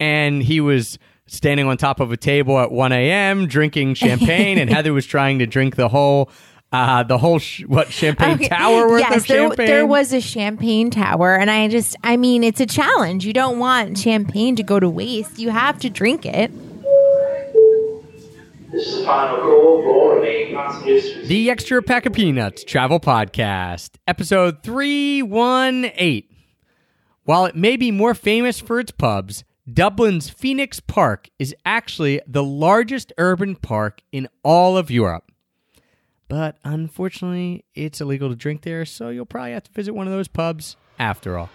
and he was standing on top of a table at 1 a.m. drinking champagne, and Heather was trying to drink the whole. Uh, the whole sh- what champagne Okay. tower worth yes, of there, champagne. there was a champagne tower, and I just, I mean, it's a challenge. You don't want champagne to go to waste. You have to drink it. This is the final call for all passengers. The Extra Pack of Peanuts Travel Podcast, episode 318. While it may be more famous for its pubs, Dublin's Phoenix Park is actually the largest urban park in all of Europe. But unfortunately, it's illegal to drink there, so you'll probably have to visit one of those pubs after all.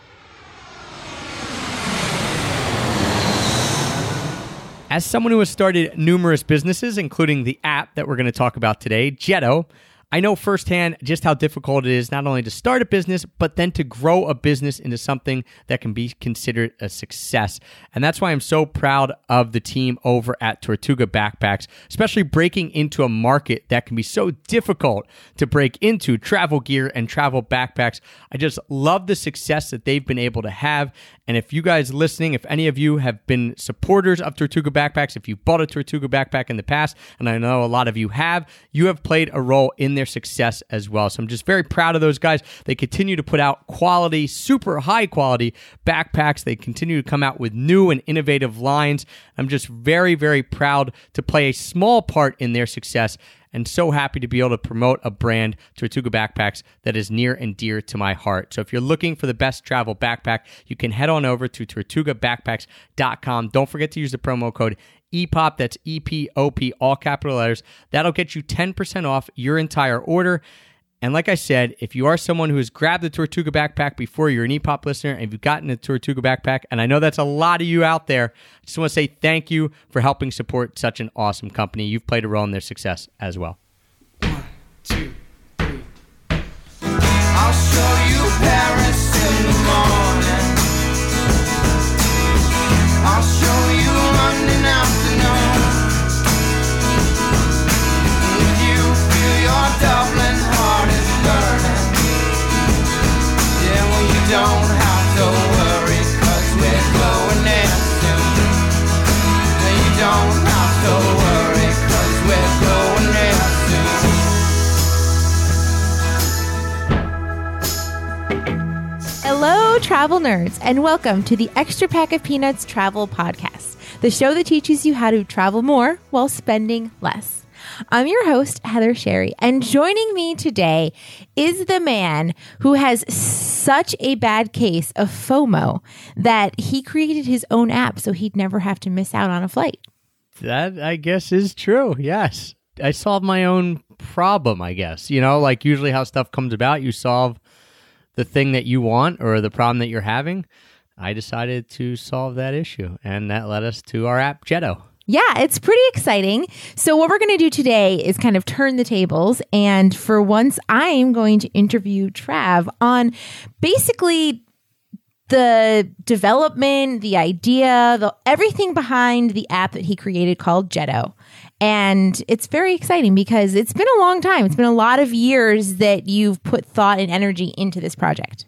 As someone who has started numerous businesses, including the app that we're going to talk about today, Jetto, I know firsthand just how difficult it is not only to start a business, but then to grow a business into something that can be considered a success. And that's why I'm so proud of the team over at Tortuga Backpacks, especially breaking into a market that can be so difficult to break into travel gear and travel backpacks. I just love the success that they've been able to have. And if you guys listening, if any of you have been supporters of Tortuga Backpacks, if you bought a Tortuga backpack in the past, and I know a lot of you have, you have played a role in their success as well. So I'm just very proud of those guys. They continue to put out quality, super high quality backpacks. They continue to come out with new and innovative lines. I'm just very, very proud to play a small part in their success and so happy to be able to promote a brand, Tortuga Backpacks, that is near and dear to my heart. So if you're looking for the best travel backpack, you can head on over to tortugabackpacks.com. Don't forget to use the promo code EPOP, that's E P O P, all capital letters. That'll get you 10% off your entire order. And like I said, if you are someone who has grabbed the Tortuga backpack before you're an EPOP listener and you've gotten the Tortuga backpack, and I know that's a lot of you out there, I just want to say thank you for helping support such an awesome company. You've played a role in their success as well. two, three. I'll show you Paris in the morning. I'll show you Hello, travel nerds, and welcome to the Extra Pack of Peanuts Travel Podcast, the show that teaches you how to travel more while spending less. I'm your host, Heather Sherry, and joining me today is the man who has such a bad case of FOMO that he created his own app so he'd never have to miss out on a flight. That, I guess, is true. Yes. I solved my own problem, I guess. You know, like usually how stuff comes about, you solve the thing that you want or the problem that you're having. I decided to solve that issue, and that led us to our app, Jetto. Yeah, it's pretty exciting. So, what we're going to do today is kind of turn the tables. And for once, I'm going to interview Trav on basically the development, the idea, the everything behind the app that he created called Jetto. And it's very exciting because it's been a long time. It's been a lot of years that you've put thought and energy into this project.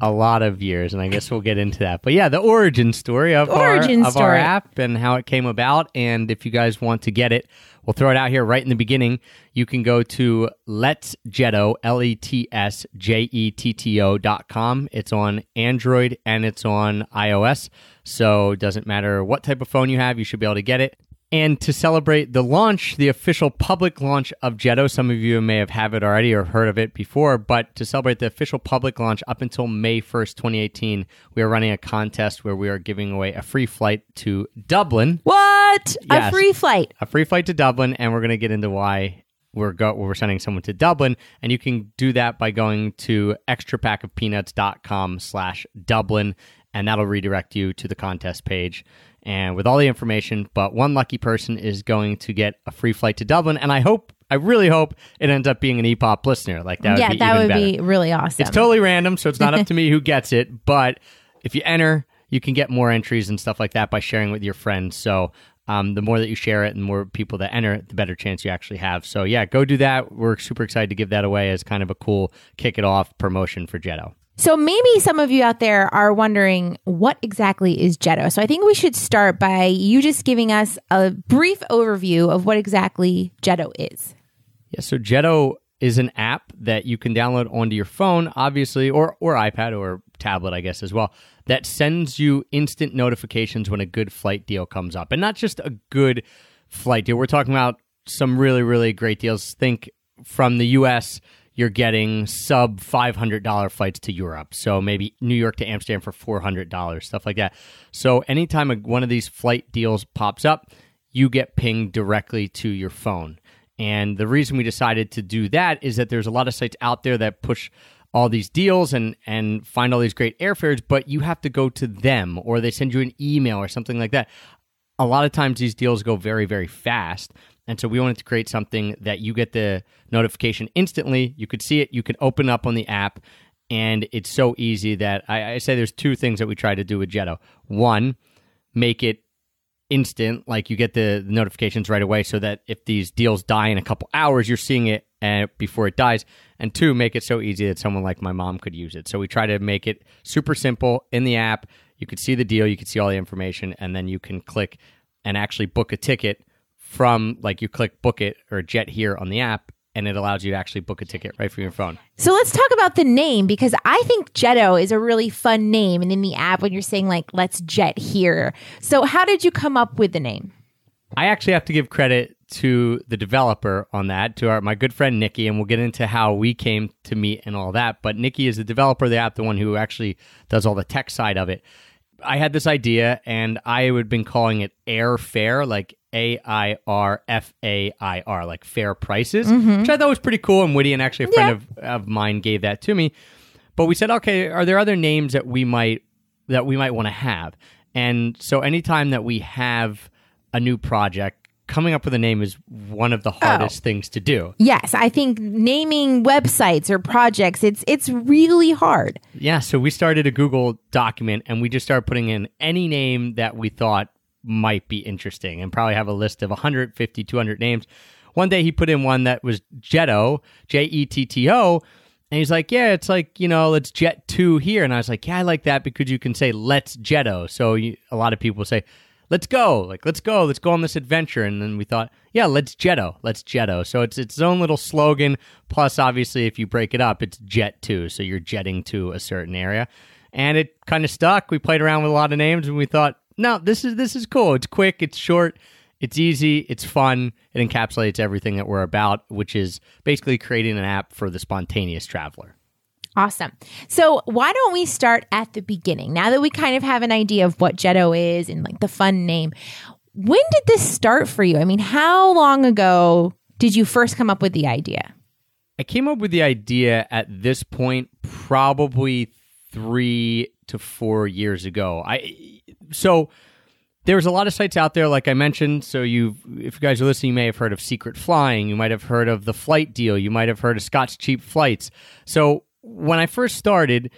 A lot of years, and I guess we'll get into that. But yeah, the origin story of, Origin our, of our story. app and how it came about. And if you guys want to get it, we'll throw it out here right in the beginning. You can go to Let's Jetto, L E T S J E T T O dot com. It's on Android and it's on iOS. So it doesn't matter what type of phone you have, you should be able to get it. And to celebrate the launch, the official public launch of Jetto, some of you may have have it already or heard of it before, but to celebrate the official public launch up until May 1st, 2018, we are running a contest where we are giving away a free flight to Dublin, What? A free flight. a free flight to Dublin, and we're going to get into why we're go we're sending someone to Dublin, and you can do that by going to extrapackofpeanuts.com slash Dublin, and that'll redirect you to the contest page. And with all the information, but one lucky person is going to get a free flight to Dublin, and I hope, I really hope it ends up being an EPOP listener. Like that would yeah, be that would better. be really awesome. It's totally random, so it's not up to me who gets it. But if you enter, you can get more entries and stuff like that by sharing with your friends. So um, the more that you share it and the more people that enter, the better chance you actually have. So yeah, go do that. We're super excited to give that away as kind of a cool kick it off promotion for Jetto. So maybe some of you out there are wondering what exactly is Jetto. So I think we should start by you just giving us a brief overview of what exactly Jetto is. Yeah, so Jetto is an app that you can download onto your phone, obviously, or or iPad or tablet, I guess as well, that sends you instant notifications when a good flight deal comes up. And not just a good flight deal. We're talking about some really, really great deals. Think from the US, you're getting sub $500 flights to Europe. So maybe New York to Amsterdam for $400, stuff like that. So anytime one of these flight deals pops up, you get pinged directly to your phone. And the reason we decided to do that is that there's a lot of sites out there that push all these deals and and find all these great airfares, but you have to go to them or they send you an email or something like that. A lot of times these deals go very very fast, and so we wanted to create something that you get the notification instantly. You could see it, you could open up on the app, and it's so easy that I, I say there's two things that we try to do with Jetto. One, make it instant like you get the notifications right away so that if these deals die in a couple hours you're seeing it uh, before it dies. And two make it so easy that someone like my mom could use it. So we try to make it super simple in the app. You could see the deal. You could see all the information. And then you can click and actually book a ticket from like you click book it or jet here on the app and it allows you to actually book a ticket right from your phone So let's talk about the name because I think Jetto is a really fun name. And in the app, when you're saying like, let's jet here. So how did you come up with the name? I actually have to give credit to the developer on that, to our, my good friend Nikki, and we'll get into how we came to meet and all that. But Nikki is the developer of the app, the one who actually does all the tech side of it. I had this idea, and I had been calling it Airfair, like A I R F A I R, like fair prices, mm-hmm. which I thought was pretty cool and witty. And actually, a friend of, of mine gave that to me. But we said, okay, are there other names that we might that we might want to have? And so, anytime that we have a new project, coming up with a name is one of the oh. hardest things to do. Yes, I think naming websites or projects, it's it's really hard. Yeah, so we started a Google document and we just started putting in any name that we thought might be interesting and probably have a list of 150, 200 names. One day he put in one that was Jetto, J E T T O. And he's like, yeah, it's like, you know, let's jet two here. And I was like, yeah, I like that because you can say, let's Jetto. So you, a lot of people say, let's go, like, let's go, let's go on this adventure. And then we thought, yeah, let's Jetto, let's Jetto. So it's its own little slogan. Plus, obviously, if you break it up, it's jet to. So you're jetting to a certain area. And it kind of stuck. We played around with a lot of names and we thought, no, this is this is cool. It's quick, it's short, it's easy, it's fun. It encapsulates everything that we're about, which is basically creating an app for the spontaneous traveler. Awesome. So why don't we start at the beginning? Now that we kind of have an idea of what Jetto is and like the fun name, when did this start for you? I mean, how long ago did you first come up with the idea? I came up with the idea at this point probably three to four years ago. I so there's a lot of sites out there, like I mentioned. So you, if you guys are listening, you may have heard of Secret Flying. You might have heard of the Flight Deal. You might have heard of Scott's Cheap Flights. So when I first started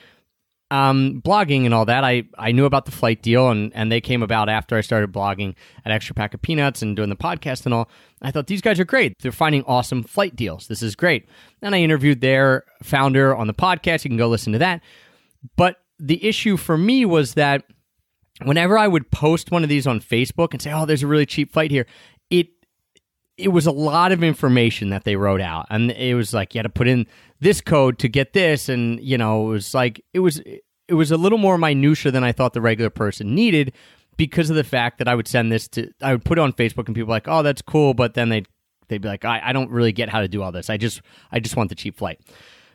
um, blogging and all that, I, I knew about the flight deal, and, and they came about after I started blogging at Extra Pack of Peanuts and doing the podcast and all. I thought these guys are great. They're finding awesome flight deals. This is great. And I interviewed their founder on the podcast. You can go listen to that. But the issue for me was that whenever I would post one of these on Facebook and say, "Oh, there's a really cheap flight here," it it was a lot of information that they wrote out, and it was like you had to put in this code to get this, and you know, it was like it was it was a little more minutia than I thought the regular person needed because of the fact that I would send this to I would put it on Facebook and people were like, "Oh, that's cool," but then they they'd be like, I, "I don't really get how to do all this. I just I just want the cheap flight."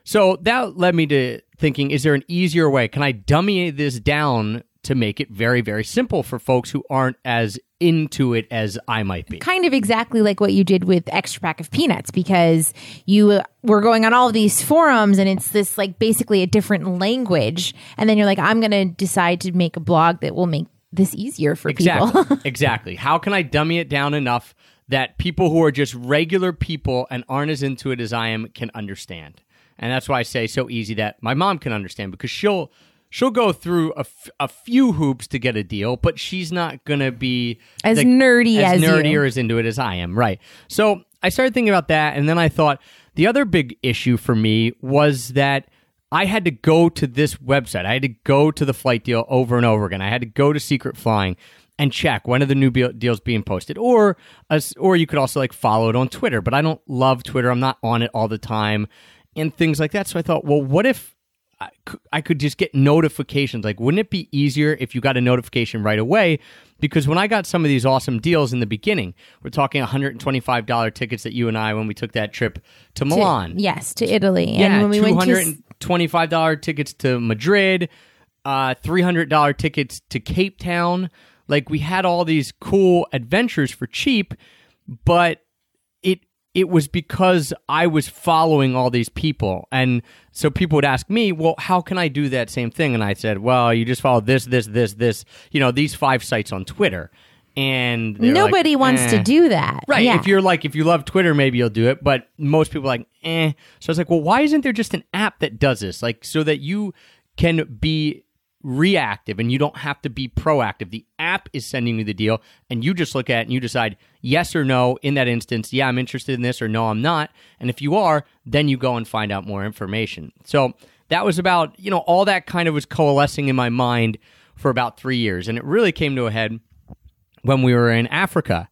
So that led me to thinking, is there an easier way? Can I dummy this down to make it very, very simple for folks who aren't as into it as I might be? Kind of exactly like what you did with Extra Pack of Peanuts because you uh, were going on all of these forums and it's this like basically a different language. And then you're like, I'm going to decide to make a blog that will make this easier for Exactly. people. exactly. How can I dummy it down enough that people who are just regular people and aren't as into it as I am can understand? And that's why I say so easy that my mom can understand because she'll she'll go through a, f- a few hoops to get a deal, but she's not gonna be As the- nerdy as you. nerdy or as into it as I am. Right. So I started thinking about that, and then I thought the other big issue for me was that I had to go to this website. I had to go to the flight deal over and over again. I had to go to Secret Flying and check when are the new be- deals being posted, or as, or you could also like follow it on Twitter. But I don't love Twitter. I'm not on it all the time and things like that. So I thought, well, what if I could just get notifications? Like, wouldn't it be easier if you got a notification right away? Because when I got some of these awesome deals in the beginning, we're talking $125 tickets that you and I when we took that trip to To- Milan. yes, to Italy. Yeah, and when we two went to hundred s- and twenty-five dollar tickets to Madrid, uh, three hundred dollar tickets to Cape Town. Like we had all these cool adventures for cheap, but it was because I was following all these people, and so people would ask me, "Well, how can I do that same thing?" And I said, "Well, you just follow this, this, this, this. You know, these five sites on Twitter." And they're like, nobody wants "Eh." to do that. Right. Yeah. If you're like, if you love Twitter, maybe you'll do it. But most people are like, eh. So I was like, well, why isn't there just an app that does this? Like, so that you can be reactive and you don't have to be proactive. The app is sending you the deal and you just look at it and you decide yes or no in that instance. Yeah, I'm interested in this or no, I'm not. And if you are, then you go and find out more information. So that was about, you know, all that kind of was coalescing in my mind for about three years. And it really came to a head when we were in Africa.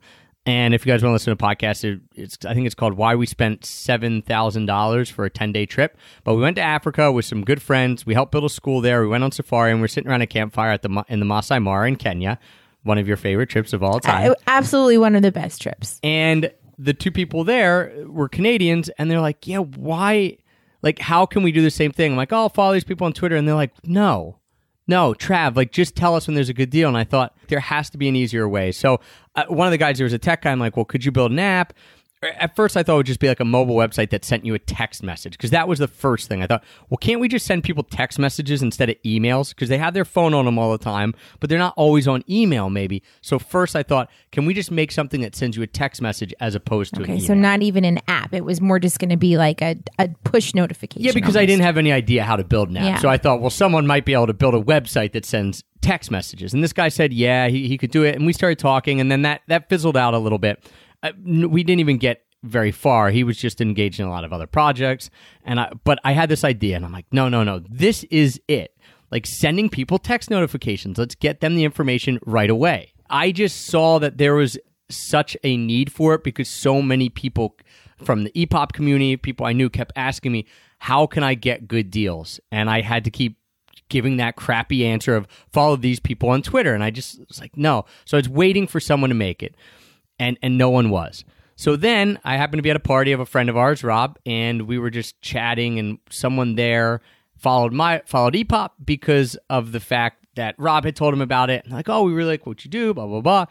And if you guys want to listen to a podcast, it, it's I think it's called "Why We Spent Seven Thousand Dollars for a Ten Day Trip." But we went to Africa with some good friends. We helped build a school there. We went on safari, and we're sitting around a campfire at the in the Masai Mara in Kenya, one of your favorite trips of all time. Uh, absolutely one of the best trips. And the two people there were Canadians, and they're like, "Yeah, why? Like, how can we do the same thing?" I'm like, "Oh, I'll follow these people on Twitter," and they're like, "No, no, Trav, like, just tell us when there's a good deal." And I thought there has to be an easier way. So uh, one of the guys, there was a tech guy. I'm like, "Well, could you build an app?" At first, I thought it would just be like a mobile website that sent you a text message because that was the first thing. I thought, well, can't we just send people text messages instead of emails? Because they have their phone on them all the time, but they're not always on email, maybe. So, first, I thought, can we just make something that sends you a text message as opposed to an Okay, email? so not even an app. It was more just going to be like a, a push notification. Yeah, because I didn't have any idea how to build an app. Yeah. So I thought, well, someone might be able to build a website that sends text messages. And this guy said, yeah, he, he could do it. And we started talking, and then that, that fizzled out a little bit. We didn't even get very far. He was just engaged in a lot of other projects. And I, but I had this idea, and I'm like, no, no, no, this is it. Like sending people text notifications. Let's get them the information right away. I just saw that there was such a need for it because so many people from the EPOP community, people I knew, kept asking me, how can I get good deals? And I had to keep giving that crappy answer of follow these people on Twitter. And I just was like, no. So I was waiting for someone to make it, and and no one was. So then I happened to be at a party of a friend of ours, Rob, and we were just chatting, and someone there followed my followed EPOP because of the fact that Rob had told him about it. And like, oh, we really like what you do, blah blah blah.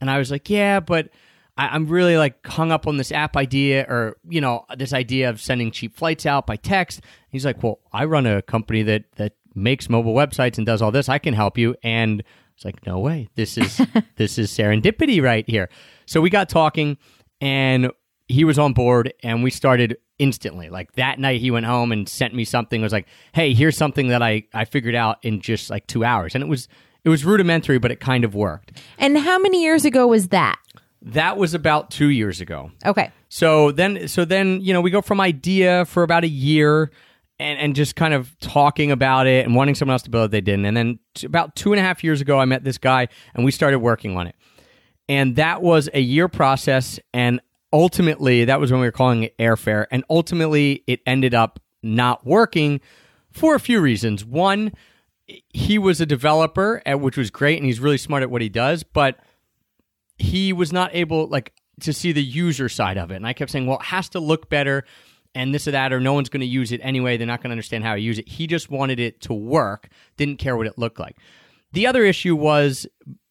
And I was like, yeah, but I, I'm really like hung up on this app idea, or you know, this idea of sending cheap flights out by text. He's like, well, I run a company that that makes mobile websites and does all this. I can help you. And it's like, no way. This is this is serendipity right here. So we got talking, and he was on board, and we started instantly. Like that night, he went home and sent me something. It was like, hey, here's something that I I figured out in just like two hours, and it was it was rudimentary, but it kind of worked. And how many years ago was that? That was about two years ago. Okay. So then, so then, you know, we go from idea for about a year, and and just kind of talking about it and wanting someone else to build it. They didn't, and then t- about two and a half years ago, I met this guy, and we started working on it, and that was a year process, and ultimately, that was when we were calling it airfare, and ultimately, it ended up not working for a few reasons. One, he was a developer, uh, which was great, and he's really smart at what he does, but he was not able like to see the user side of it and i kept saying well it has to look better and this or that or no one's going to use it anyway they're not going to understand how to use it. He just wanted it to work didn't care what it looked like. The other issue was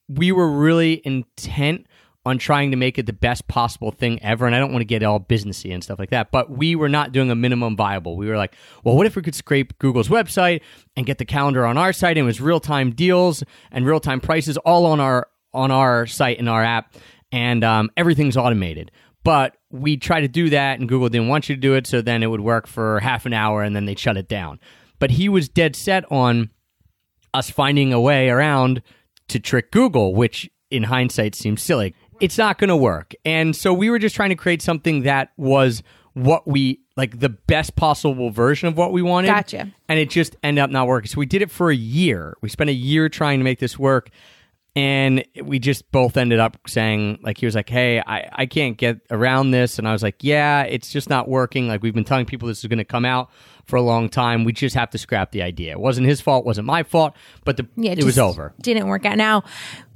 we were really intent on trying to make it the best possible thing ever and i don't want to get all businessy and stuff like that but we were not doing a minimum viable. We were like well what if we could scrape google's website and get the calendar on our site and it was real-time deals and real-time prices all on our on our site and our app, and um, everything's automated. But we try to do that, and Google didn't want you to do it, so then it would work for half an hour, and then they'd shut it down. But he was dead set on us finding a way around to trick Google, which in hindsight seems silly. It's not going to work. And so we were just trying to create something that was what we like the best possible version of what we wanted. Gotcha. And it just ended up not working. So we did it for a year. We spent a year trying to make this work. And we just both ended up saying, like, he was like, Hey, I, I can't get around this. And I was like, Yeah, it's just not working. Like, we've been telling people this is going to come out for a long time. We just have to scrap the idea. It wasn't his fault, wasn't my fault, but the, Yeah, it was over. Didn't work out. Now,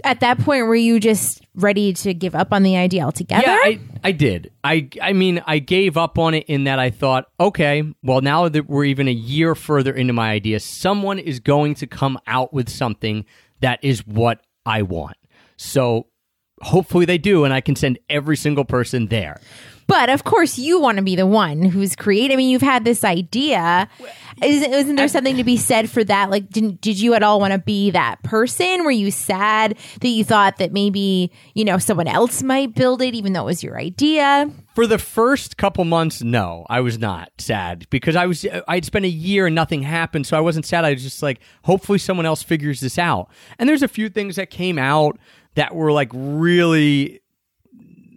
at that point, were you just ready to give up on the idea altogether? Yeah, I, I did. I I mean, I gave up on it in that I thought, okay, well, now that we're even a year further into my idea, someone is going to come out with something that is what I want. So hopefully they do, and I can send every single person there. But of course, you want to be the one who's creating. I mean, you've had this idea. Is, isn't there something to be said for that? Like, didn't, did you at all want to be that person? Were you sad that you thought that maybe, you know, someone else might build it, even though it was your idea? For the first couple months, no, I was not sad because I was I'd spent a year and nothing happened, so I wasn't sad. I was just like, hopefully someone else figures this out. And there's a few things that came out that were like really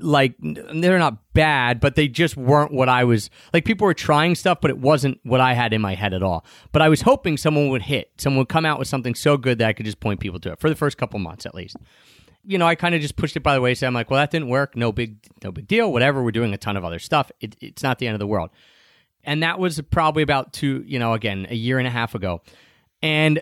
like they're not bad, but they just weren't what I was like. People were trying stuff, but it wasn't what I had in my head at all. But I was hoping someone would hit, someone would come out with something so good that I could just point people to it for the first couple months at least. You know, I kind of just pushed it by the wayside. So I'm like, well, that didn't work. No big, no big deal. Whatever. We're doing a ton of other stuff. It, it's not the end of the world. And that was probably about two, you know, again, a year and a half ago. And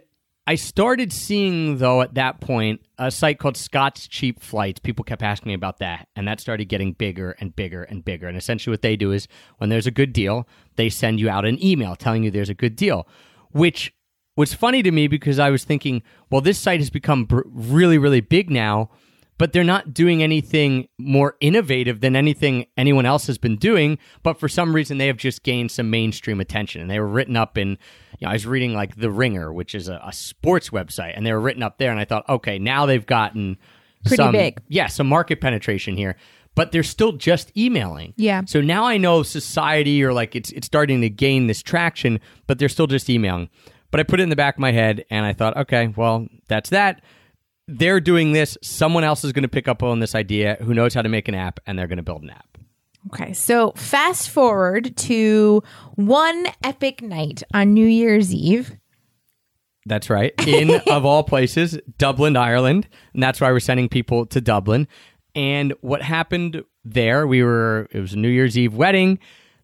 I started seeing, though, at that point, a site called Scott's Cheap Flights. People kept asking me about that, and that started getting bigger and bigger and bigger. And essentially, what they do is when there's a good deal, they send you out an email telling you there's a good deal, which was funny to me because I was thinking, well, this site has become br- really, really big now, but they're not doing anything more innovative than anything anyone else has been doing. But for some reason, they have just gained some mainstream attention, and they were written up in. You know, I was reading like The Ringer, which is a, a sports website, and they were written up there, and I thought, okay, now they've gotten Pretty some, big. yeah, some market penetration here. But they're still just emailing. Yeah. So now I know society or like it's it's starting to gain this traction, but they're still just emailing. But I put it in the back of my head and I thought, okay, well, that's that. They're doing this. Someone else is going to pick up on this idea who knows how to make an app and they're going to build an app. Okay, so fast forward to one epic night on New Year's Eve. That's right. In, of all places, Dublin, Ireland. And that's why we're sending people to Dublin. And what happened there, we were, it was a New Year's Eve wedding.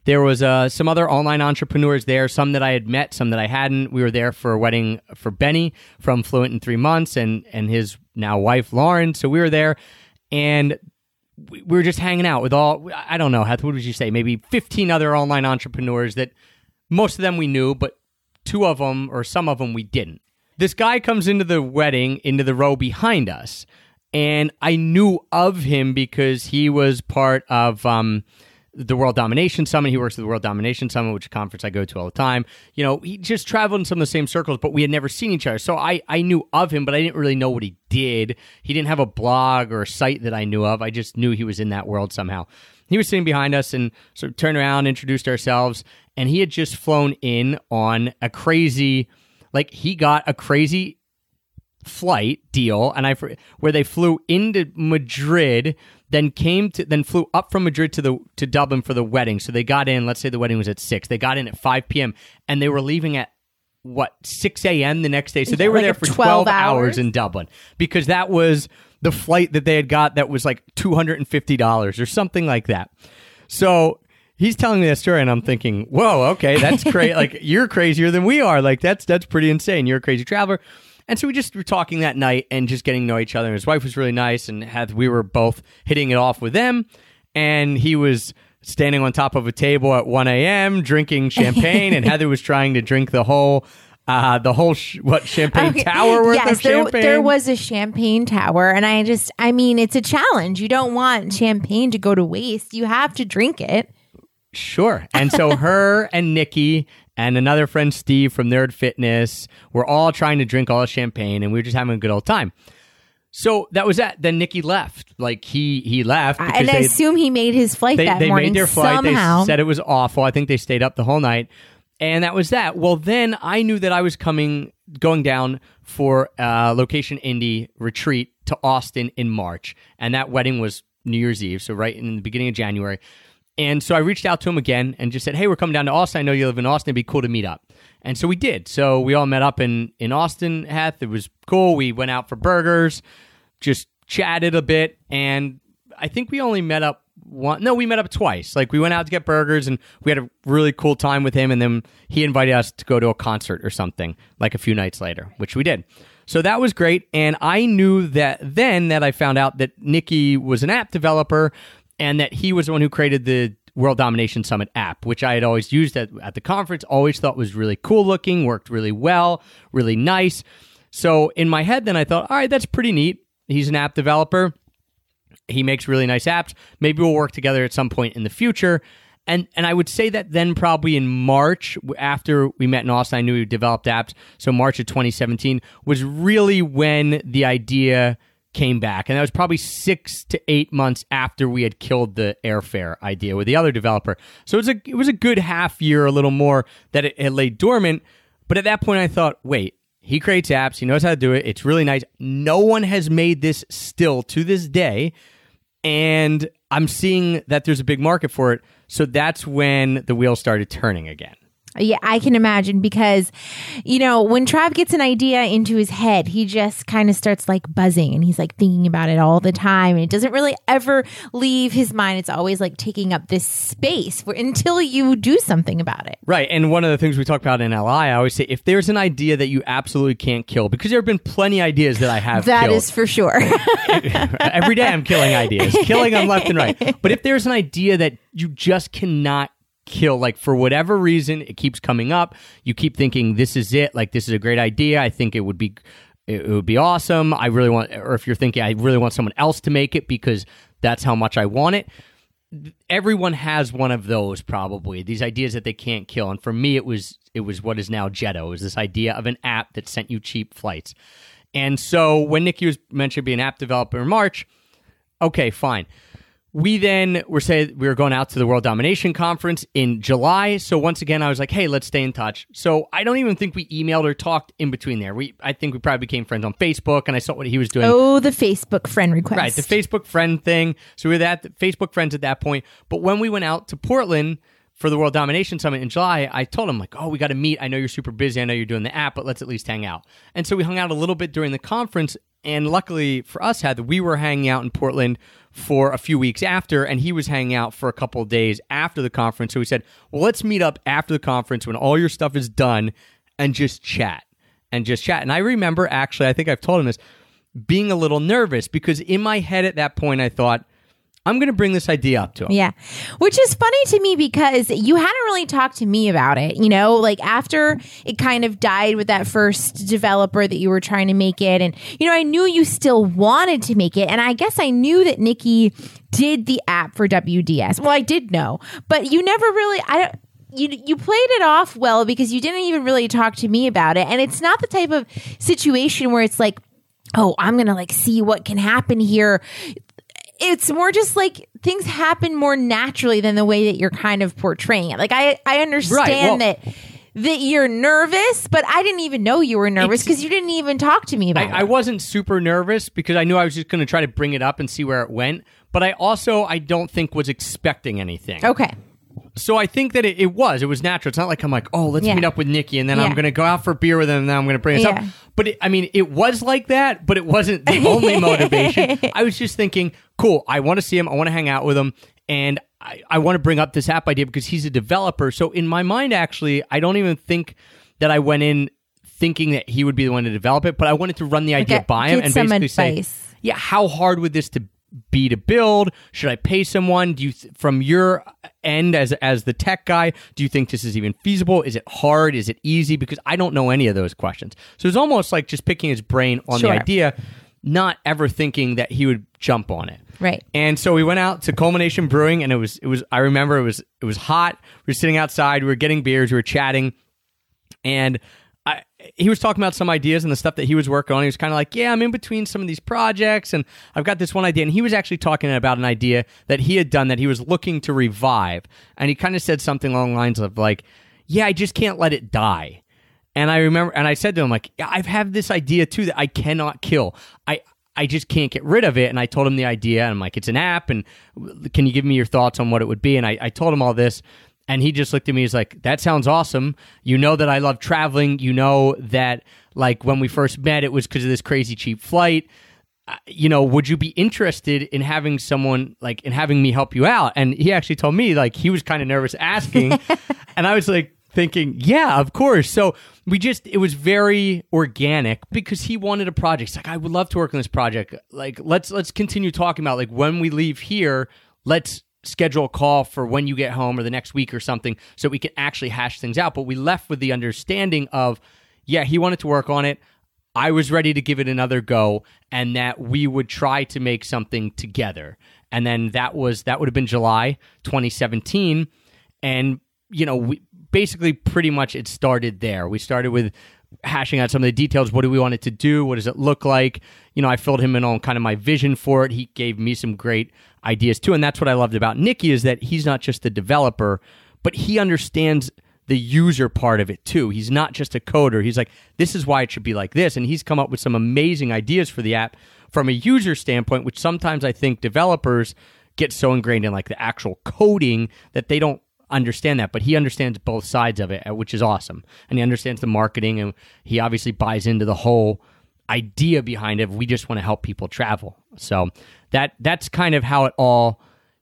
There was uh, some other online entrepreneurs there, some that I had met, some that I hadn't. We were there for a wedding for Benny from Fluent in Three Months and, and his now wife, Lauren. So we were there and we we were just hanging out with all, I don't know, Heth, what would you say? Maybe 15 other online entrepreneurs that most of them we knew, but two of them or some of them we didn't. This guy comes into the wedding into the row behind us, and I knew of him because he was part of um, the World Domination Summit. He works at the World Domination Summit, which is a conference I go to all the time. You know, he just traveled in some of the same circles, but we had never seen each other. So I, I knew of him, but I didn't really know what he did. He didn't have a blog or a site that I knew of. I just knew he was in that world somehow. He was sitting behind us and sort of turned around, introduced ourselves, and he had just flown in on a crazy, like he got a crazy flight deal and I where they flew into Madrid then came to then flew up from Madrid to the to Dublin for the wedding so they got in let's say the wedding was at 6 they got in at 5 p.m. and they were leaving at what 6 a.m. the next day so they were like there for 12 12 hours hours? in Dublin because that was the flight that they had got that was like $250 or something like that so he's telling me that story and I'm thinking, whoa, okay, that's crazy. like you're crazier than we are. Like that's that's pretty insane. You're a crazy traveler. And so we just were talking that night and just getting to know each other. And his wife was really nice and had we were both hitting it off with them. And he was standing on top of a table at 1 a.m. drinking champagne, and Heather was trying to drink the whole. Uh, the whole sh- what champagne Okay. tower worth yes, of there, champagne. there was a champagne tower, and I just, I mean, it's a challenge. You don't want champagne to go to waste. You have to drink it. Sure. And so her and Nikki and another friend Steve from Nerd Fitness were all trying to drink all the champagne and we were just having a good old time. So that was that. Then Nikki left. Like he he left and I they, assume he made his flight they, that they morning made their flight. somehow. They said it was awful. I think they stayed up the whole night. And that was that. Well, then I knew that I was coming, going down for a location indie retreat to Austin in March. And that wedding was New Year's Eve. So right in the beginning of January. And so I reached out to him again and just said, "Hey, we're coming down to Austin. I know you live in Austin. It'd be cool to meet up." And so we did. So we all met up in in Austin. Heth, it was cool. We went out for burgers, just chatted a bit, and I think we only met up one. No, we met up twice. Like we went out to get burgers, and we had a really cool time with him. And then he invited us to go to a concert or something, like a few nights later, which we did. So that was great. And I knew that then that I found out that Nikki was an app developer and that he was the one who created the World Domination Summit app, which I had always used at, at the conference, always thought was really cool looking, worked really well, really nice. So in my head, then I thought, all right, that's pretty neat. He's an app developer. He makes really nice apps. Maybe we'll work together at some point in the future. And and I would say that then probably in March after we met in Austin, I knew we developed apps. So March of 2017 was really when the idea came back, and that was probably six to eight months after we had killed the airfare idea with the other developer. So it was a it was a good half year, a little more that it, it lay dormant. But at that point, I thought, wait, he creates apps. He knows how to do it. It's really nice. No one has made this still to this day. And I'm seeing that there's a big market for it. So that's when the wheel started turning again. Yeah, I can imagine because, you know, when Trav gets an idea into his head, he just kind of starts like buzzing and he's like thinking about it all the time. And it doesn't really ever leave his mind. It's always like taking up this space for, until you do something about it. Right. And one of the things we talk about in LI, I always say if there's an idea that you absolutely can't kill, because there have been plenty of ideas that I have That killed. is for sure. Every day I'm killing ideas, killing them left and right. But if there's an idea that you just cannot kill, like for whatever reason, it keeps coming up, you keep thinking this is it, like this is a great idea. I think it would be it would be awesome. I really want or if you're thinking I really want someone else to make it because that's how much I want it. Everyone has one of those probably. These ideas that they can't kill. And for me it was it was what is now Jetto. is this idea of an app that sent you cheap flights. And so when Nikki was mentioned being an app developer in March, okay, fine. We then were said we were going out to the World Domination Conference in July. So once again, I was like, "Hey, let's stay in touch." So I don't even think we emailed or talked in between there. We, I think we probably became friends on Facebook, and I saw what he was doing. oh, the Facebook friend request. Right, the Facebook friend thing. So we were that Facebook friends at that point. But when we went out to Portland for the World Domination Summit in July, I told him like, "Oh, we got to meet. I know you're super busy. I know you're doing the app, but let's at least hang out." And so we hung out a little bit during the conference. And luckily for us, had we were hanging out in Portland for a few weeks after, and he was hanging out for a couple days after the conference. So we said, "Well, let's meet up after the conference when all your stuff is done, and just chat and just chat." And I remember actually, I think I've told him this, being a little nervous because in my head at that point, I thought. I'm going to bring this idea up to him. Yeah. Which is funny to me because you hadn't really talked to me about it, you know, like after it kind of died with that first developer that you were trying to make it. And, you know, I knew you still wanted to make it. And I guess I knew that Nikki did the app for WDS. Well, I did know, but you never really, I don't, you you played it off well because you didn't even really talk to me about it and it's not the type of situation where it's like oh i'm gonna like see what can happen here it's more just like things happen more naturally than the way that you're kind of portraying it like i i understand well- that that you're nervous but i didn't even know you were nervous because you didn't even talk to me about I, I wasn't super nervous because I knew I was just going to try to bring it up and see where it went. But I also, I don't think was expecting anything. okay So I think that it, it was. It was natural. It's not like I'm like, oh, let's Yeah. meet up with Nikki and then I'm going to go out for beer with him and then I'm going to bring this Yeah. up. But it, I mean, it was like that, but it wasn't the only motivation. I was just thinking, cool, I want to see him. I want to hang out with him. And I, I want to bring up this app idea because he's a developer. So in my mind, actually, I don't even think that I went in thinking that he would be the one to develop it, but I wanted to run the idea Okay, by him and basically say, yeah, how hard would this to be to build? Should I pay someone? Do you, th- from your end as as the tech guy, do you think this is even feasible? Is it hard? Is it easy? Because I don't know any of those questions. So it's almost like just picking his brain on Sure. the idea, not ever thinking that he would jump on it. Right. And so we went out to Culmination Brewing, and it was it was I remember it was it was hot. We were sitting outside, we were getting beers, we were chatting, and he was talking about some ideas and the stuff that he was working on. He was kind of like, "Yeah, I'm in between some of these projects, and I've got this one idea." And he was actually talking about an idea that he had done that he was looking to revive, and he kind of said something along the lines of like, "Yeah, I just can't let it die." And I remember, and I said to him like, "Yeah, "I've had this idea too that I cannot kill. I." I just can't get rid of it. And I told him the idea, and I'm like, it's an app, and can you give me your thoughts on what it would be? And I, I told him all this, and he just looked at me. He's like, that sounds awesome. You know that I love traveling. You know that like when we first met, it was because of this crazy cheap flight. Uh, you know, would you be interested in having someone like in having me help you out? And he actually told me like he was kind of nervous asking, and I was like thinking, yeah, of course. So we just it was very organic because he wanted a project. He's like, I would love to work on this project. Like, let's let's continue talking about like when we leave here, let's schedule a call for when you get home or the next week or something so we can actually hash things out. But we left with the understanding of, yeah, he wanted to work on it. I was ready to give it another go and that we would try to make something together. And then that was that would have been July 2017 and you know, we basically pretty much it started there. We started with hashing out some of the details. What do we want it to do? What does it look like? You know, I filled him in on kind of my vision for it. He gave me some great ideas too. And that's what I loved about Nikki is that he's not just a developer, but he understands the user part of it too. He's not just a coder. He's like, this is why it should be like this. And he's come up with some amazing ideas for the app from a user standpoint, which sometimes I think developers get so ingrained in like the actual coding that they don't understand that, but he understands both sides of it, uh, which is awesome. And he understands the marketing and he obviously buys into the whole idea behind it. We just want to help people travel. So that that's kind of how it all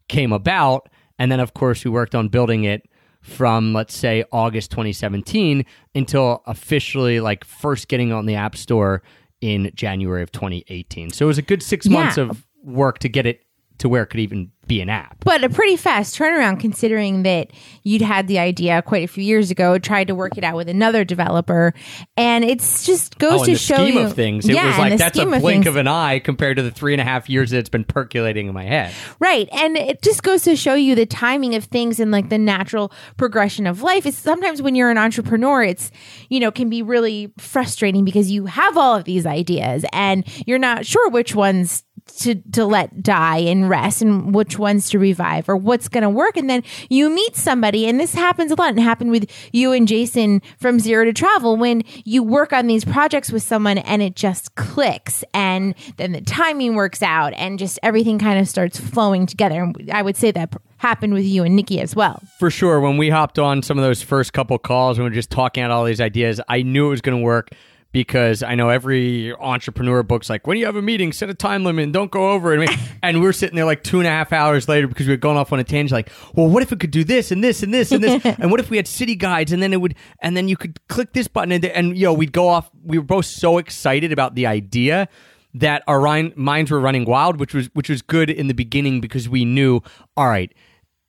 came about. And then of course we worked on building it from let's say August 2017 until officially like first getting on the App Store in January of 2018. So it was a good 6 Yeah. months of work to get it to where it could even be an app. But a pretty fast turnaround considering that you'd had the idea quite a few years ago, tried to work it out with another developer, and it's just goes Oh, to show scheme you of things, it Yeah, was like that's a scheme of blink things. of an eye compared to the three and a half years that it's been percolating in my head. Right. And it just goes to show you the timing of things and like the natural progression of life. It's sometimes when you're an entrepreneur, it's, you know, can be really frustrating because you have all of these ideas and you're not sure which ones to, to let die and rest and which ones to revive or what's going to work. And then you meet somebody, and this happens a lot and happened with you and Jason from Zero to Travel when you work on these projects with someone and it just clicks and then the timing works out and just everything kind of starts flowing together. And I would say that happened with you and Nikki as well. For sure, when we hopped on some of those first couple calls and we were just talking out all these ideas, I knew it was going to work because I know every entrepreneur book's like, when you have a meeting, set a time limit and don't go over it. And we're sitting there like two and a half hours later because we were going off on a tangent, like, well, what if it could do this and this and this and this? and what if we had city guides and then it would, and then you could click this button and, and you know, we'd go off. We were both so excited about the idea that our minds were running wild, which was which was good in the beginning because we knew, all right,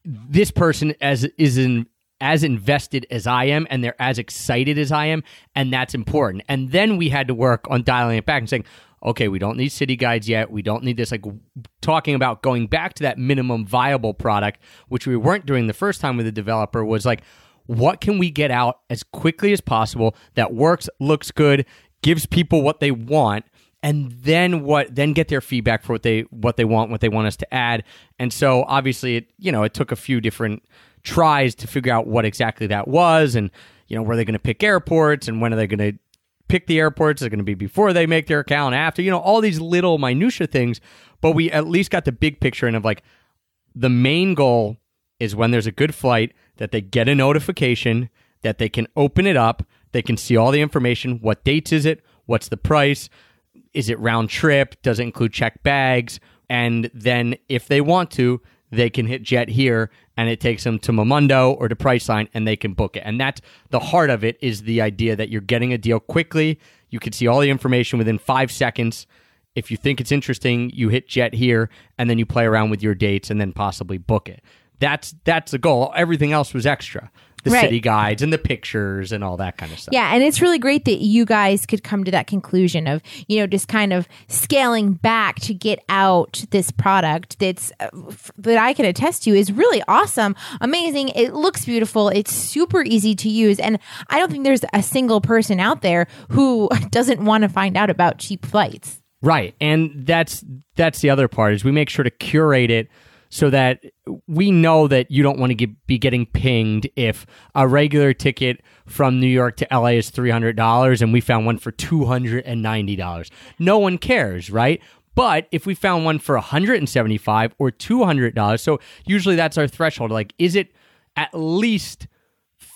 this person as is in as invested as I am and they're as excited as I am and that's important. And then we had to work on dialing it back and saying, okay, we don't need city guides yet. We don't need this like talking about going back to that minimum viable product, which we weren't doing the first time with the developer was like what can we get out as quickly as possible that works, looks good, gives people what they want and then what then get their feedback for what they what they want what they want us to add and so obviously it you know it took a few different tries to figure out what exactly that was and you know were they going to pick airports and when are they going to pick the airports is going to be before they make their account after you know all these little minutia things. But we at least got the big picture and of like the main goal is when there's a good flight that they get a notification that they can open it up they can see all the information what dates is it what's the price is it round trip does it include check bags and then if they want to they can hit jet here and it takes them to Momondo or to Priceline and they can book it. And that's the heart of it is the idea that you're getting a deal quickly. You can see all the information within five seconds. If you think it's interesting, you hit jet here and then you play around with your dates and then possibly book it. That's that's the goal. Everything else was extra. The Right. city guides and the pictures and all that kind of stuff. Yeah, and it's really great that you guys could come to that conclusion of, you know, just kind of scaling back to get out this product that's uh, f- that I can attest to is really awesome, amazing. It looks beautiful. It's super easy to use, and I don't think there's a single person out there who doesn't want to find out about cheap flights. Right. And that's that's the other part is we make sure to curate it so that we know that you don't want to get, be getting pinged if a regular ticket from New York to LA is $300 and we found one for $290. No one cares, right? But if we found one for 175 or $200, so usually that's our threshold. Like, is it at least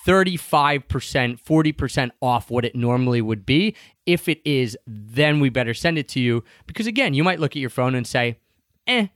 35%, 40% off what it normally would be? If it is, then we better send it to you. Because again, you might look at your phone and say, eh,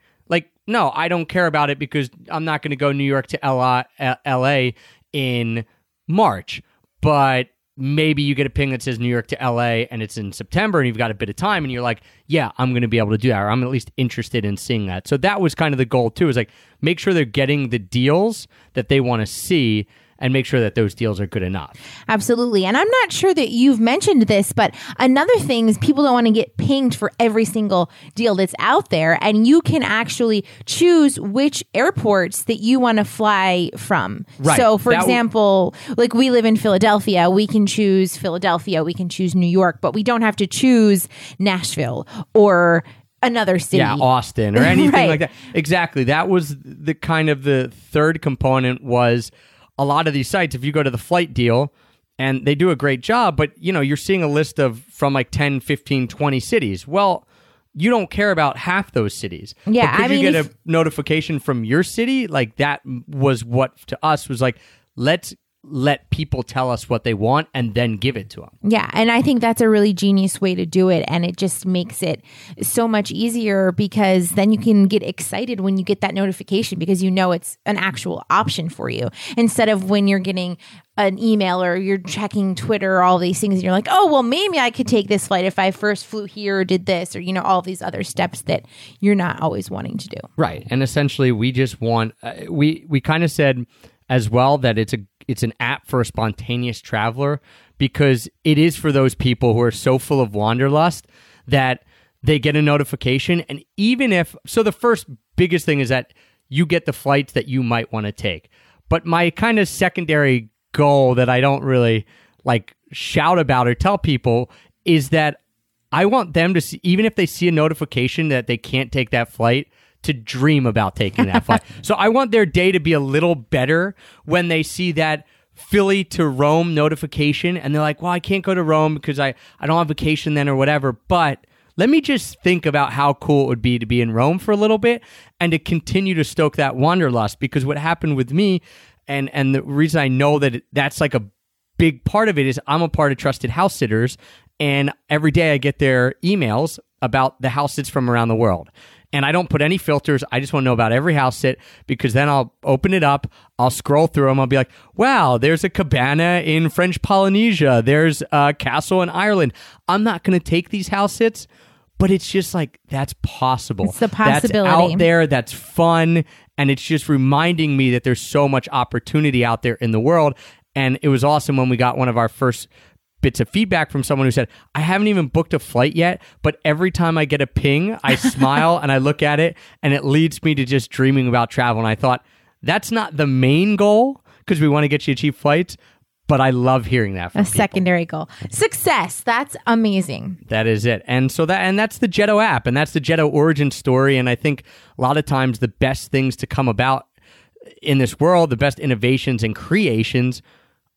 no, I don't care about it because I'm not going to go New York to LA, uh, LA in March. But maybe you get a ping that says New York to LA and it's in September and you've got a bit of time and you're like, yeah, I'm going to be able to do that or I'm at least interested in seeing that. So that was kind of the goal too is like make sure they're getting the deals that they want to see and make sure that those deals are good enough. Absolutely. And I'm not sure that you've mentioned this, but another thing is people don't want to get pinged for every single deal that's out there. And you can actually choose which airports that you want to fly from. Right. So, for That w- example, like we live in Philadelphia, we can choose Philadelphia, we can choose New York, but we don't have to choose Nashville or another city. Yeah, Austin or anything Right. like that. Exactly. That was the kind of the third component was a lot of these sites if you go to the flight deal and they do a great job, but you know, you're seeing a list of from like 10, 15, 20 cities. Well, you don't care about half those cities. Yeah, But could I you get if- a notification from your city? Like that was what to us was like, let's let people tell us what they want and then give it to them. Yeah, and I think that's a really genius way to do it. And it just makes it so much easier because then you can get excited when you get that notification because you know it's an actual option for you instead of when you're getting an email or you're checking Twitter or all these things and you're like, oh, well, maybe I could take this flight if I first flew here or did this or, you know, all these other steps that you're not always wanting to do. Right. And essentially we just want uh, we we kind of said as well that it's a it's an app for a spontaneous traveler because it is for those people who are so full of wanderlust that they get a notification and even if so the first biggest thing is that you get the flights that you might want to take. But my kind of secondary goal that I don't really like shout about or tell people is that I want them to see, even if they see a notification that they can't take that flight, to dream about taking that flight. So I want their day to be a little better when they see that Philly to Rome notification and they're like, well, I can't go to Rome because I, I don't have vacation then or whatever. But let me just think about how cool it would be to be in Rome for a little bit and to continue to stoke that wanderlust. Because what happened with me, and and the reason I know that it, that's like a big part of it is I'm a part of Trusted House Sitters, and every day I get their emails about the house sits from around the world. And I don't put any filters. I just want to know about every house sit because then I'll open it up. I'll scroll through them. I'll be like, wow, there's a cabana in French Polynesia. There's a castle in Ireland. I'm not going to take these house sits, but it's just like, that's possible. It's the That's possibility. out there. That's fun. And it's just reminding me that there's so much opportunity out there in the world. And it was awesome when we got one of our first bits of feedback from someone who said, I haven't even booked a flight yet, but every time I get a ping, I smile and I look at it and it leads me to just dreaming about travel. And I thought, that's not the main goal because we want to get you cheap flights, but I love hearing that from A people. secondary goal. Success. That's amazing. That is it. And so that and that's the Jetto app and that's the Jetto origin story and I think a lot of times the best things to come about in this world, the best innovations and creations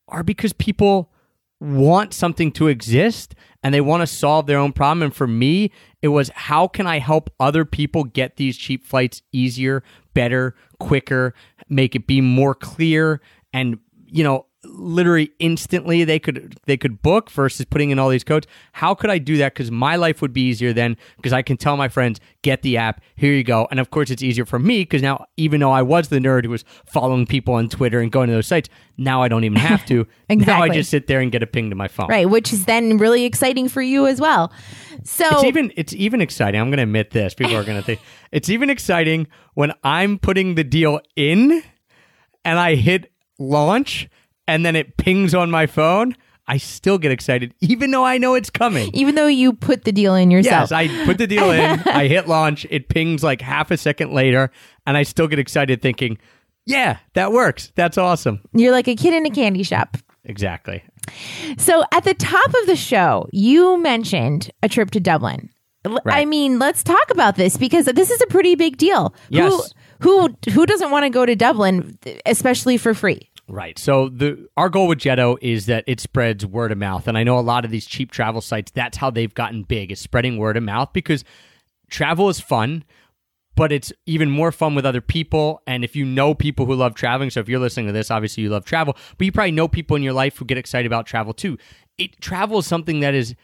are because people want something to exist and they want to solve their own problem. And for me it was how can I help other people get these cheap flights easier, better, quicker, make it be more clear and you know literally instantly they could they could book versus putting in all these codes how could i do that because my life would be easier then because i can tell my friends get the app here you go and of course it's easier for me because now even though i was the nerd who was following people on twitter and going to those sites now i don't even have to now i just sit there and get a ping to my phone Right. Which is then really exciting for you as well. So It's even it's even exciting. I'm going to admit this. People are going to think it's even exciting when I'm putting the deal in and I hit launch and then it pings on my phone. I still get excited even though I know it's coming. even though you put the deal in yourself. Yes, I put the deal in, I hit launch, it pings like half a second later and I still get excited thinking, "Yeah, that works. That's awesome." You're like a kid in a candy shop. Exactly. So at the top of the show, you mentioned a trip to Dublin. L- I Right. mean, let's talk about this because this is a pretty big deal. Yes. Who who who doesn't want to go to Dublin, especially for free? Right. So the our goal with Jetto is that it spreads word of mouth, and I know a lot of these cheap travel sites. That's how they've gotten big is spreading word of mouth because travel is fun, but it's even more fun with other people. And if you know people who love traveling, so if you're listening to this, obviously you love travel, but you probably know people in your life who get excited about travel too. It travel is something that is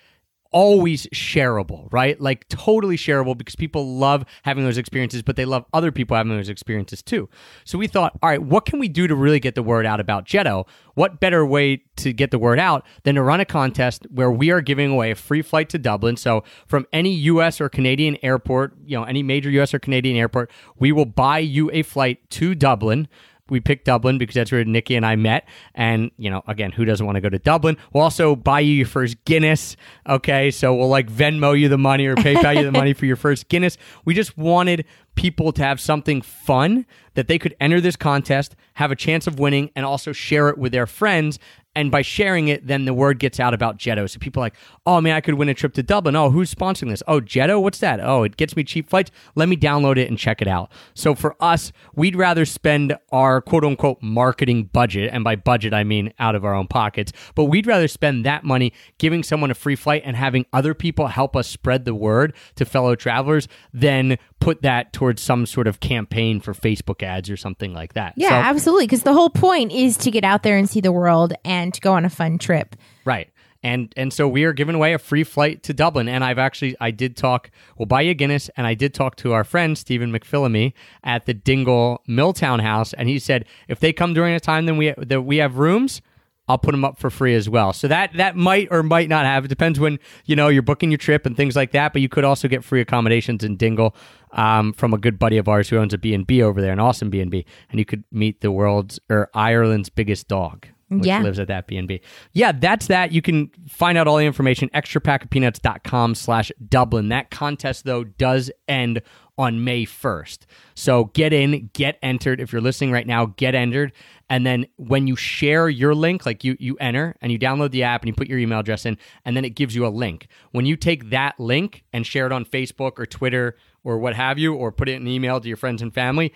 always shareable, right? Like totally shareable because people love having those experiences, but they love other people having those experiences too. So we thought, all right, what can we do to really get the word out about Jetto? What better way to get the word out than to run a contest where we are giving away a free flight to Dublin? So from any US or Canadian airport, you know, any major US or Canadian airport, we will buy you a flight to Dublin we picked Dublin because that's where Nikki and I met. And, you know, again, who doesn't want to go to Dublin? We'll also buy you your first Guinness. Okay. So we'll like Venmo you the money or PayPal you the money for your first Guinness. We just wanted people to have something fun that they could enter this contest, have a chance of winning, and also share it with their friends. And by sharing it, then the word gets out about Jetto. So people are like, oh man, I could win a trip to Dublin. Oh, who's sponsoring this? Oh, Jetto, what's that? Oh, it gets me cheap flights. Let me download it and check it out. So for us, we'd rather spend our quote unquote marketing budget, and by budget I mean out of our own pockets, but we'd rather spend that money giving someone a free flight and having other people help us spread the word to fellow travelers than put that towards some sort of campaign for Facebook ads or something like that. Yeah, So- absolutely. Because the whole point is to get out there and see the world and to go on a fun trip. Right. And and so we are giving away a free flight to Dublin. And I've actually I did talk we'll you a Guinness and I did talk to our friend Stephen McPhillamy at the Dingle Milltown House and he said if they come during a time then we that we have rooms, I'll put them up for free as well. So that that might or might not have. It depends when you know you're booking your trip and things like that. But you could also get free accommodations in Dingle um, from a good buddy of ours who owns a B and B over there, an awesome B and B, and you could meet the world's or Ireland's biggest dog. Which Yeah. lives at that B&B. Yeah, that's that. You can find out all the information, extrapackofpeanuts.com slash Dublin. That contest, though, does end on May 1st. So get in, get entered. If you're listening right now, get entered. And then when you share your link, like you, you enter and you download the app and you put your email address in, and then it gives you a link. When you take that link and share it on Facebook or Twitter or what have you, or put it in an email to your friends and family,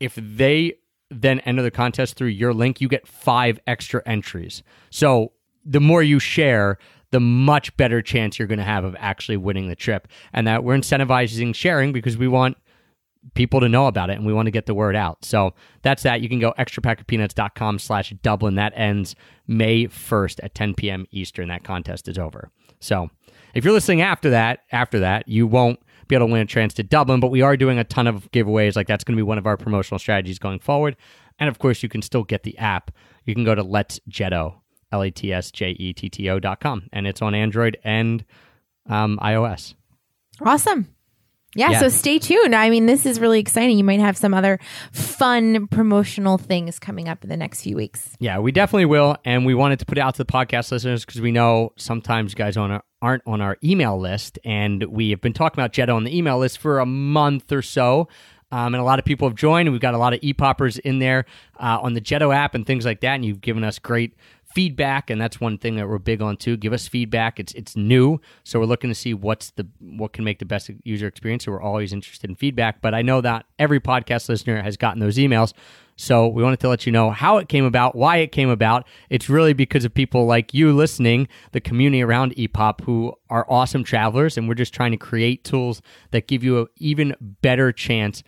if they then enter the contest through your link, you get five extra entries. So the more you share, the much better chance you're going to have of actually winning the trip. And that we're incentivizing sharing because we want people to know about it and we want to get the word out. So that's that. You can go extrapackofpeanuts.com slash Dublin. That ends May 1st at 10 p.m. Eastern. That contest is over. So if you're listening after that, after that, you won't be able to win a chance to Dublin, but we are doing a ton of giveaways. Like that's going to be one of our promotional strategies going forward. And of course, you can still get the app. You can go to Let's Jetto, L A T S J E T T O dot com, and it's on Android and um, iOS. Awesome. Yeah, Yeah. so stay tuned. I mean, this is really exciting. You might have some other fun promotional things coming up in the next few weeks. Yeah, we definitely will, and we wanted to put it out to the podcast listeners because we know sometimes you guys on our, aren't on our email list, and we have been talking about Jetto on the email list for a month or so. Um, and a lot of people have joined. We've got a lot of e-poppers in there uh, on the Jetto app and things like that. And you've given us great feedback, and that's one thing that we're big on too. Give us feedback. It's it's new, so we're looking to see what's the what can make the best user experience. So we're always interested in feedback. But I know that every podcast listener has gotten those emails. So we wanted to let you know how it came about, why it came about. It's really because of people like you listening, the community around EPOP, who are awesome travelers, and we're just trying to create tools that give you an even better chance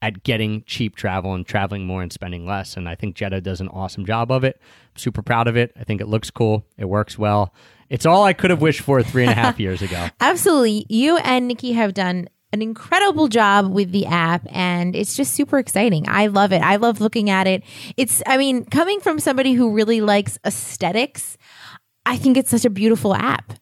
at getting cheap travel and traveling more and spending less. And I think Jetto does an awesome job of it. I'm super proud of it. I think it looks cool. It works well. It's all I could have wished for three and a half years ago. Absolutely. You and Nikki have done an incredible job with the app and it's just super exciting. I love it. I love looking at it. It's, I mean, coming from somebody who really likes aesthetics, I think it's such a beautiful app.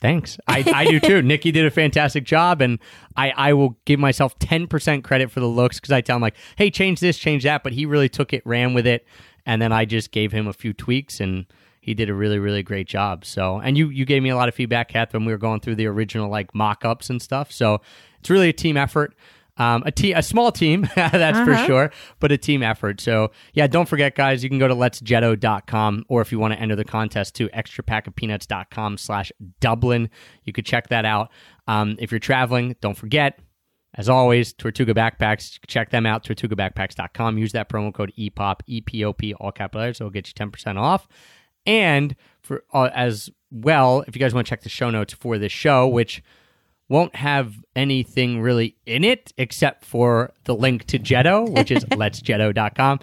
Thanks. I, I do too. Nikki did a fantastic job, and I, I will give myself 10% credit for the looks because I tell him, like, hey, change this, change that. But he really took it, ran with it. And then I just gave him a few tweaks, and he did a really, really great job. So, and you, you gave me a lot of feedback, Kath, when we were going through the original like mock ups and stuff. So it's really a team effort. Um, a, te- a small team, that's for sure, but a team effort. So, yeah, don't forget, guys, you can go to letsjetto.com or if you want to enter the contest to extrapackofpeanuts.com slash Dublin. You could check that out. Um, if you're traveling, don't forget, as always, Tortuga Backpacks. Check them out, tortugabackpacks.com. Use that promo code EPOP, E-P-O-P, all capital letters. It'll get you 10% off. And for uh, as well, if you guys want to check the show notes for this show, which won't have anything really in it except for the link to Jetto, which is letsjetto.com.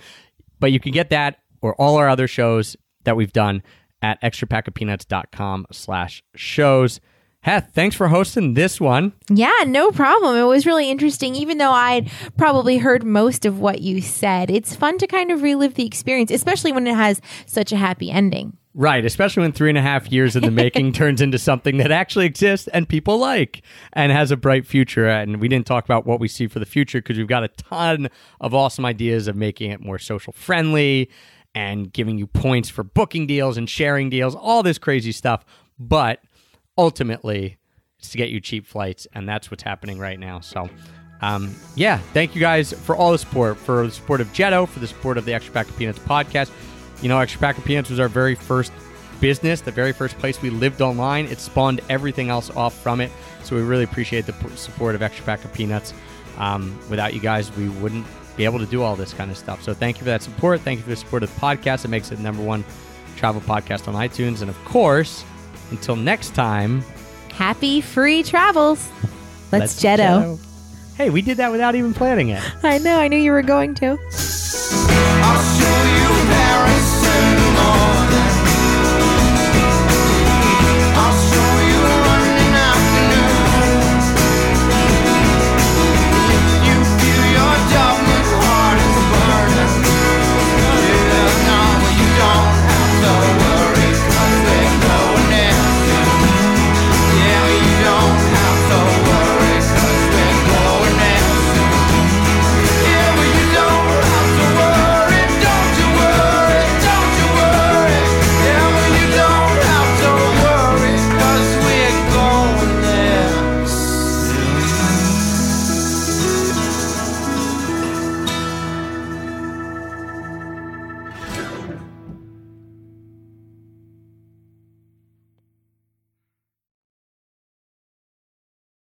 But you can get that or all our other shows that we've done at extrapackofpeanuts.com slash shows. Heth, thanks for hosting this one. Yeah, no problem. It was really interesting, even though I'd probably heard most of what you said. It's fun to kind of relive the experience, especially when it has such a happy ending. Right, especially when three and a half years in the making turns into something that actually exists and people like and has a bright future. And we didn't talk about what we see for the future because we've got a ton of awesome ideas of making it more social friendly and giving you points for booking deals and sharing deals, all this crazy stuff. But ultimately, it's to get you cheap flights, and that's what's happening right now. So, um, yeah, thank you guys for all the support, for the support of Jetto, for the support of the Extra Pack of Peanuts podcast. You know, Extra Pack of Peanuts was our very first business, the very first place we lived online. It spawned everything else off from it. So we really appreciate the p- support of Extra Pack of Peanuts. Um, without you guys, we wouldn't be able to do all this kind of stuff. So thank you for that support. Thank you for the support of the podcast. It makes it number one travel podcast on iTunes. And of course, until next time, Happy free travels. Let's, Jetto. Jetto. Hey, we did that without even planning it. I know, I knew you were going to.